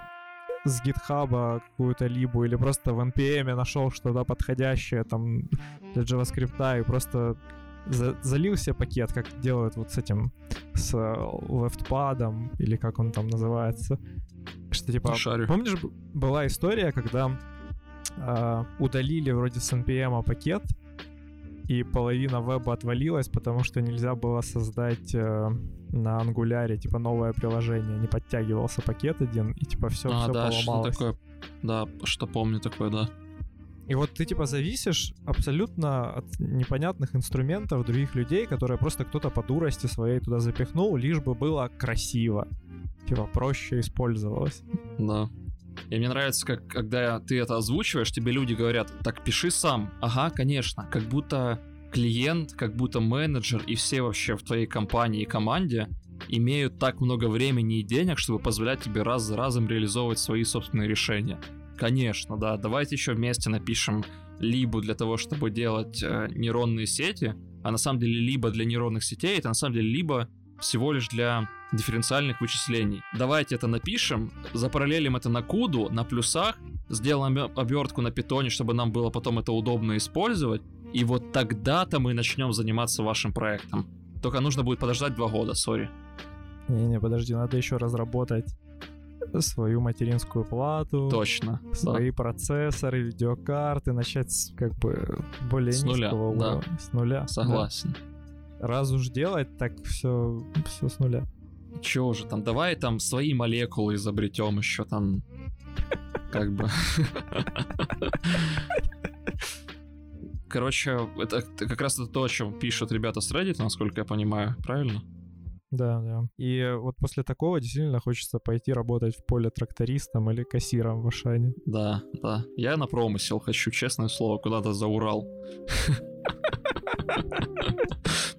с гитхаба какую-то либу или просто в NPM нашел что-то подходящее там для JavaScript и просто за- залил себе пакет, как делают вот с этим, с э, лефтпадом или как он там называется. Что типа, Шарю. помнишь, была история, когда а, удалили вроде с NPM пакет, и половина веба отвалилась, потому что нельзя было создать э, на ангуляре типа новое приложение, не подтягивался пакет один, и типа все, а, все да, что поломалось. такое. Да, что помню такое, да. И вот ты типа зависишь абсолютно от непонятных инструментов других людей, которые просто кто-то по дурости своей туда запихнул, лишь бы было красиво. Типа проще использовалось. Да. И мне нравится, как когда ты это озвучиваешь, тебе люди говорят, так пиши сам. Ага, конечно. Как будто клиент, как будто менеджер и все вообще в твоей компании и команде имеют так много времени и денег, чтобы позволять тебе раз за разом реализовывать свои собственные решения. Конечно, да. Давайте еще вместе напишем либо для того, чтобы делать э, нейронные сети, а на самом деле либо для нейронных сетей, это на самом деле либо всего лишь для дифференциальных вычислений. Давайте это напишем, запараллелим это на куду, на плюсах, сделаем обе- обертку на питоне, чтобы нам было потом это удобно использовать, и вот тогда-то мы начнем заниматься вашим проектом. Только нужно будет подождать два года, сори. Не-не, подожди, надо еще разработать свою материнскую плату, Точно. да. свои процессоры, видеокарты, начать с как бы более С нуля, низкого да. уровня, с нуля. Согласен. Да. Раз уж делать, так все, все с нуля. Чего же там, давай там свои молекулы изобретем еще там, как бы. Короче, это как раз это то, о чем пишут ребята с Reddit, насколько я понимаю, правильно? Да, да. И вот после такого действительно хочется пойти работать в поле трактористом или кассиром в Ашане. Да, да. Я на промысел хочу, честное слово, куда-то за Урал.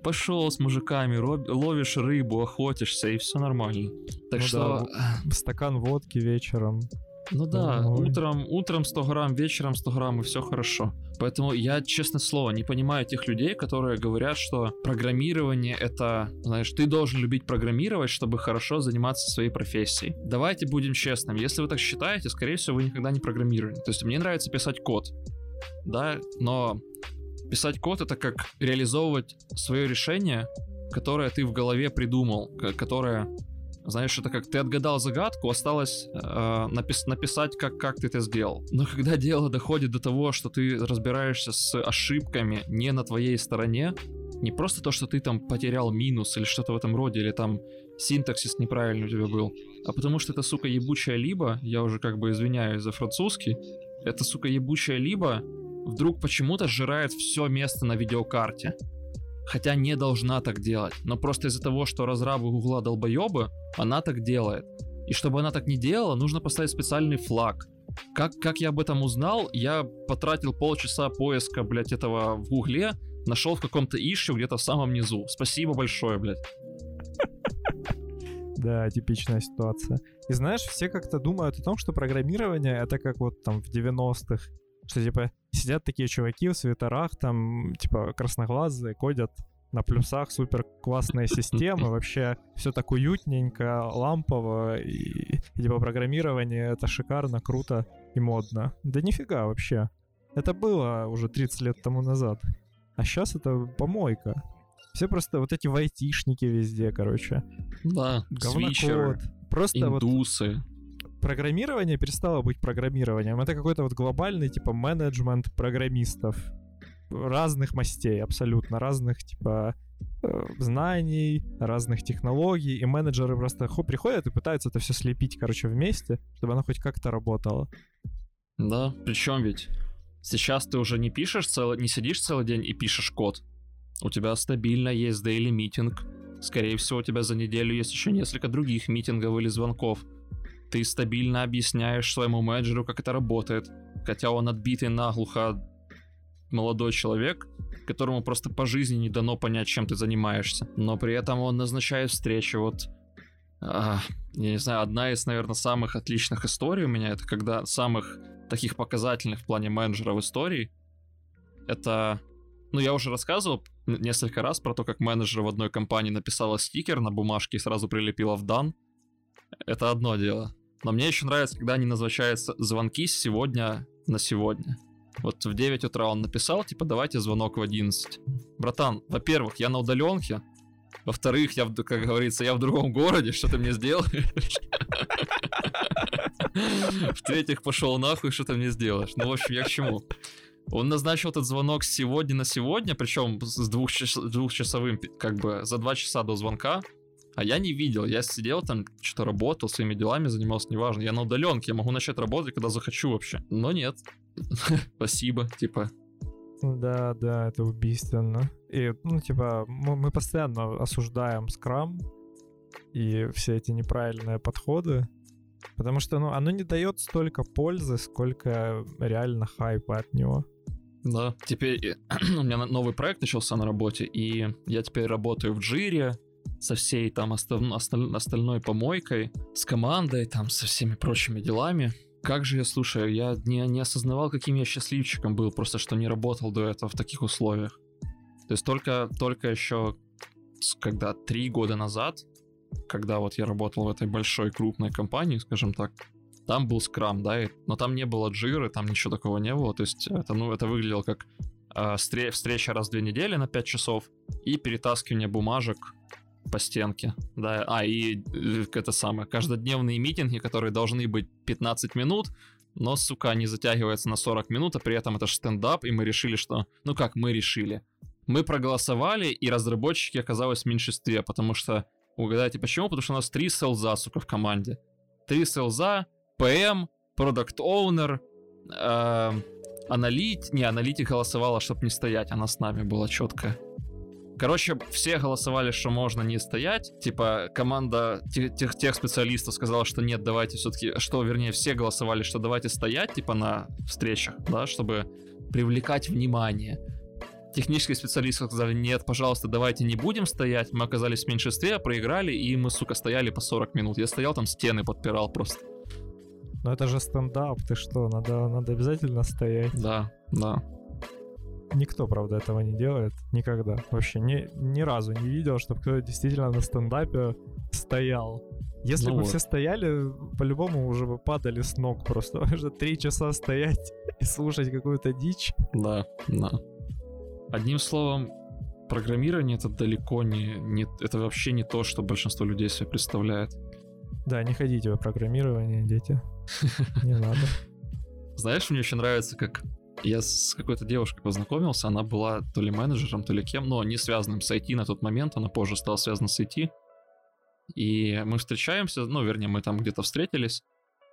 Пошел с мужиками, ловишь рыбу, охотишься, и все нормально. Так Ну что, Стакан водки вечером. Ну да, Ой. утром, утром 100 грамм, вечером 100 грамм, и все хорошо. Поэтому я, честное слово, не понимаю тех людей, которые говорят, что программирование это, знаешь, ты должен любить программировать, чтобы хорошо заниматься своей профессией. Давайте будем честными, если вы так считаете, скорее всего, вы никогда не программировали. То есть мне нравится писать код, да, но писать код это как реализовывать свое решение, которое ты в голове придумал, ко- которое знаешь, это как ты отгадал загадку, осталось э, напис- написать, как, как ты это сделал. Но когда дело доходит до того, что ты разбираешься с ошибками не на твоей стороне, не просто то, что ты там потерял минус или что-то в этом роде, или там синтаксис неправильный у тебя был, а потому что это, сука, ебучая либо, я уже как бы извиняюсь за французский, это, сука, ебучая либо вдруг почему-то сжирает все место на видеокарте. Хотя не должна так делать. Но просто из-за того, что разрабы Гугла долбоебы, она так делает. И чтобы она так не делала, нужно поставить специальный флаг. Как, как я об этом узнал, я потратил полчаса поиска, блядь, этого в Гугле, нашел в каком-то ищу где-то в самом низу. Спасибо большое, блядь. Да, типичная ситуация. И знаешь, все как-то думают о том, что программирование это как вот там в 90-х, что типа сидят такие чуваки в свитерах, там типа красноглазые, кодят на плюсах супер классные системы, вообще все так уютненько, лампово, и, и типа программирование это шикарно, круто и модно. Да нифига вообще. Это было уже 30 лет тому назад. А сейчас это помойка. Все просто вот эти вайтишники везде, короче. Да, Говнокод. Просто вот индусы. Программирование перестало быть программированием. Это какой-то вот глобальный, типа, менеджмент программистов. Разных мастей, абсолютно. Разных, типа, э, знаний, разных технологий. И менеджеры просто хо- приходят и пытаются это все слепить, короче, вместе, чтобы оно хоть как-то работало. Да, причем ведь сейчас ты уже не пишешь целый, не сидишь целый день и пишешь код. У тебя стабильно есть daily митинг. Скорее всего, у тебя за неделю есть еще несколько других митингов или звонков. Ты стабильно объясняешь своему менеджеру, как это работает. Хотя он отбитый наглухо молодой человек, которому просто по жизни не дано понять, чем ты занимаешься. Но при этом он назначает встречи. Вот, а, я не знаю, одна из, наверное, самых отличных историй у меня, это когда самых таких показательных в плане менеджера в истории, это... Ну, я уже рассказывал несколько раз про то, как менеджер в одной компании написала стикер на бумажке и сразу прилепила в дан. Это одно дело. Но мне еще нравится, когда они назначаются звонки сегодня на сегодня. Вот в 9 утра он написал, типа, давайте звонок в 11. Братан, во-первых, я на удаленке. Во-вторых, я, как говорится, я в другом городе, что ты мне сделаешь? В-третьих, пошел нахуй, что ты мне сделаешь? Ну, в общем, я к чему? Он назначил этот звонок сегодня на сегодня, причем с двухчас- двухчасовым, как бы, за два часа до звонка. А я не видел, я сидел там, что-то работал, своими делами занимался, неважно. Я на удаленке, я могу начать работать, когда захочу вообще. Но нет. Спасибо, типа. Да, да, это убийственно. И, ну, типа, мы, мы постоянно осуждаем скрам и все эти неправильные подходы, потому что, ну, оно не дает столько пользы, сколько реально хайпа от него. Да. Теперь э, у меня новый проект начался на работе, и я теперь работаю в Джире со всей там остав- осталь- остальной помойкой, с командой, там, со всеми прочими делами. Как же я, слушаю, я не, не осознавал, каким я счастливчиком был, просто что не работал до этого в таких условиях. То есть только, только еще, когда три года назад, когда вот я работал в этой большой крупной компании, скажем так, там был скрам, да, и- но там не было джиры, там ничего такого не было, то есть это, ну, это выглядело как э, стре- встреча раз в две недели на 5 часов и перетаскивание бумажек по стенке, да, а, и э, это самое, каждодневные митинги, которые должны быть 15 минут, но, сука, они затягиваются на 40 минут, а при этом это же стендап, и мы решили, что, ну как мы решили, мы проголосовали, и разработчики оказалось в меньшинстве, потому что, угадайте почему? Потому что у нас три селза, сука, в команде. Три селза, ПМ, продукт оунер аналит... Не, аналитик голосовала, чтобы не стоять, она с нами была четкая. Короче, все голосовали, что можно не стоять. Типа, команда те- тех, тех специалистов сказала, что нет, давайте все-таки, что, вернее, все голосовали, что давайте стоять, типа, на встречах, да, чтобы привлекать внимание. Технические специалисты сказали, нет, пожалуйста, давайте не будем стоять. Мы оказались в меньшинстве, проиграли, и мы, сука, стояли по 40 минут. Я стоял там, стены подпирал просто. Но это же стендап, ты что, надо, надо обязательно стоять. Да, да. Никто, правда, этого не делает. Никогда. Вообще ни, ни разу не видел, чтобы кто-то действительно на стендапе стоял. Если Ну бы вот. все стояли, по-любому уже бы падали с ног просто. Потому что три часа стоять и слушать какую-то дичь. Да, да. Одним словом, программирование это далеко не, не... Это вообще не то, что большинство людей себе представляет. Да, не ходите в программирование, дети. Не надо. Знаешь, мне еще нравится, как я с какой-то девушкой познакомился, она была то ли менеджером, то ли кем, но не связанным с IT на тот момент, она позже стала связана с IT. И мы встречаемся, ну, вернее, мы там где-то встретились.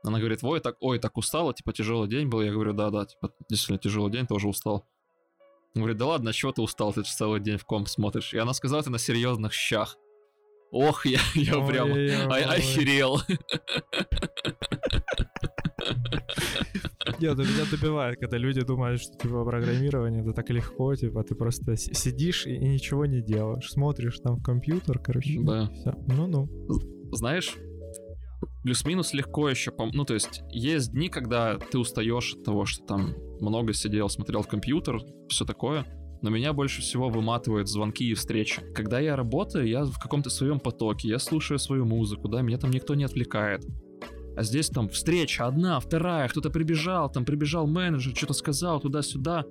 Она говорит, ой, так, ой, так устала, типа, тяжелый день был. Я говорю, да-да, типа, действительно, тяжелый день, тоже устал. Он говорит, да ладно, чего ты устал, ты же целый день в комп смотришь. И она сказала, ты на серьезных щах. Ох, я, я прям охерел. Нет, ну меня добивает, когда люди думают, что типа программирование это так легко, типа ты просто си- сидишь и, и ничего не делаешь, смотришь там в компьютер, короче. Да. Ну-ну. знаешь, плюс-минус легко еще, пом- ну, то есть, есть дни, когда ты устаешь от того, что там много сидел, смотрел в компьютер, все такое, но меня больше всего выматывают звонки и встречи. Когда я работаю, я в каком-то своем потоке, я слушаю свою музыку, да, меня там никто не отвлекает. А здесь там встреча одна, вторая, кто-то прибежал, там прибежал менеджер, что-то сказал туда-сюда.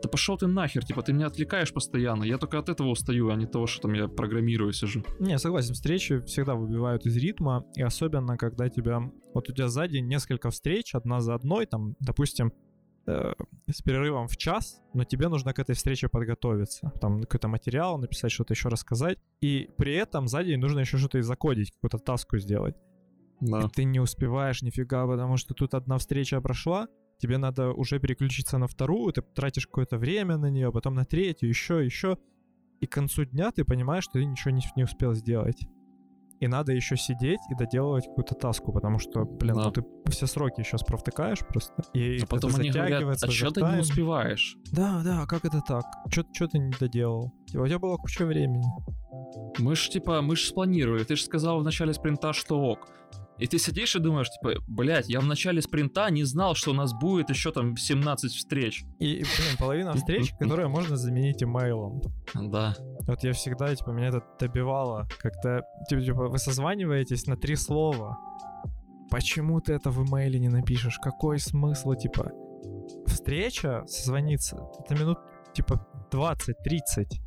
Да пошел ты нахер, типа, ты меня отвлекаешь постоянно. Я только от этого устаю, а не того, что там я программирую, сижу. Не, согласен, встречи всегда выбивают из ритма, и особенно, когда тебя... Вот у тебя сзади несколько встреч, одна за одной, там, допустим, э, с перерывом в час, но тебе нужно к этой встрече подготовиться. Там какой-то материал написать, что-то еще рассказать. И при этом сзади нужно еще что-то и закодить, какую-то таску сделать. Да. И ты не успеваешь нифига, потому что тут одна встреча прошла, тебе надо уже переключиться на вторую, ты тратишь какое-то время на нее, потом на третью, еще, еще. И к концу дня ты понимаешь, что ты ничего не, не успел сделать. И надо еще сидеть и доделывать какую-то таску, потому что, блин, Да. ну ты все сроки еще провтыкаешь просто. И А потом они говорят, затягивается, а что ты не успеваешь? Да, да, как это так? Что ты не доделал? Типа, У тебя было куча времени. Мы ж, типа, мы ж спланировали. Ты же сказал в начале спринта, что ок. И ты сидишь и думаешь, типа, блядь, я в начале спринта не знал, что у нас будет еще там 17 встреч. И, блин, половина встреч, которые можно заменить имейлом. Да. Вот я всегда, типа, меня это добивало, когда, типа, типа, вы созваниваетесь на три слова. Почему ты это в имейле не напишешь? Какой смысл, типа? Встреча, созвониться, это минут, типа, 20-30.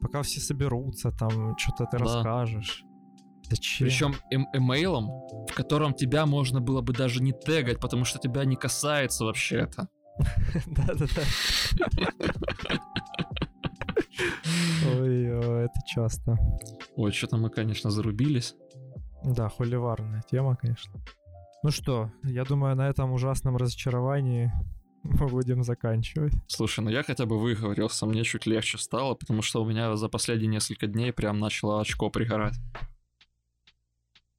Пока все соберутся, там, что-то ты Да. расскажешь. Зачем? Причем эм- эмейлом, в котором тебя можно было бы даже не тегать, потому что тебя не касается вообще это. Да-да-да. Ой, ой, это часто. Ой, что-то мы, конечно, зарубились. Да, холиварная тема, конечно. Ну что, я думаю, на этом ужасном разочаровании мы будем заканчивать. Слушай, ну я хотя бы выговорился, мне чуть легче стало, потому что у меня за последние несколько дней прям начало очко пригорать.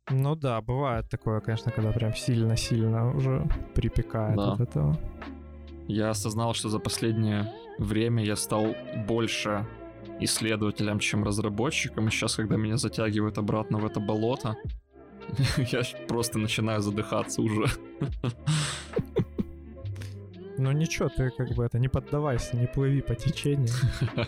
Ну да, бывает такое, конечно, когда прям сильно-сильно уже припекает Да. от этого. Я осознал, что за последнее время я стал больше исследователем, чем разработчиком. И сейчас, когда меня затягивают обратно в это болото, я просто начинаю задыхаться уже. Ну ничего, ты как бы это, не поддавайся, не плыви по течению.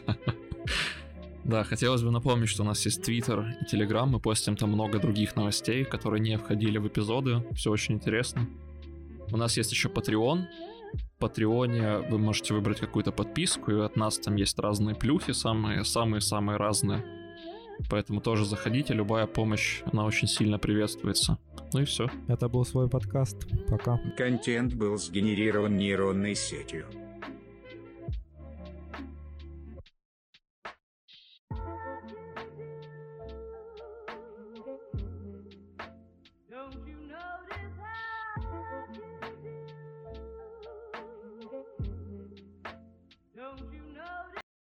Да, хотелось бы напомнить, что у нас есть Твиттер и Телеграм, мы постим там много других новостей, которые не входили в эпизоды, все очень интересно. У нас есть еще Patreon. В Патреоне вы можете выбрать какую-то подписку, и от нас там есть разные плюхи, самые, самые-самые разные. Поэтому тоже заходите, любая помощь, она очень сильно приветствуется. Ну и все. Это был свой подкаст. Пока. Контент был сгенерирован нейронной сетью.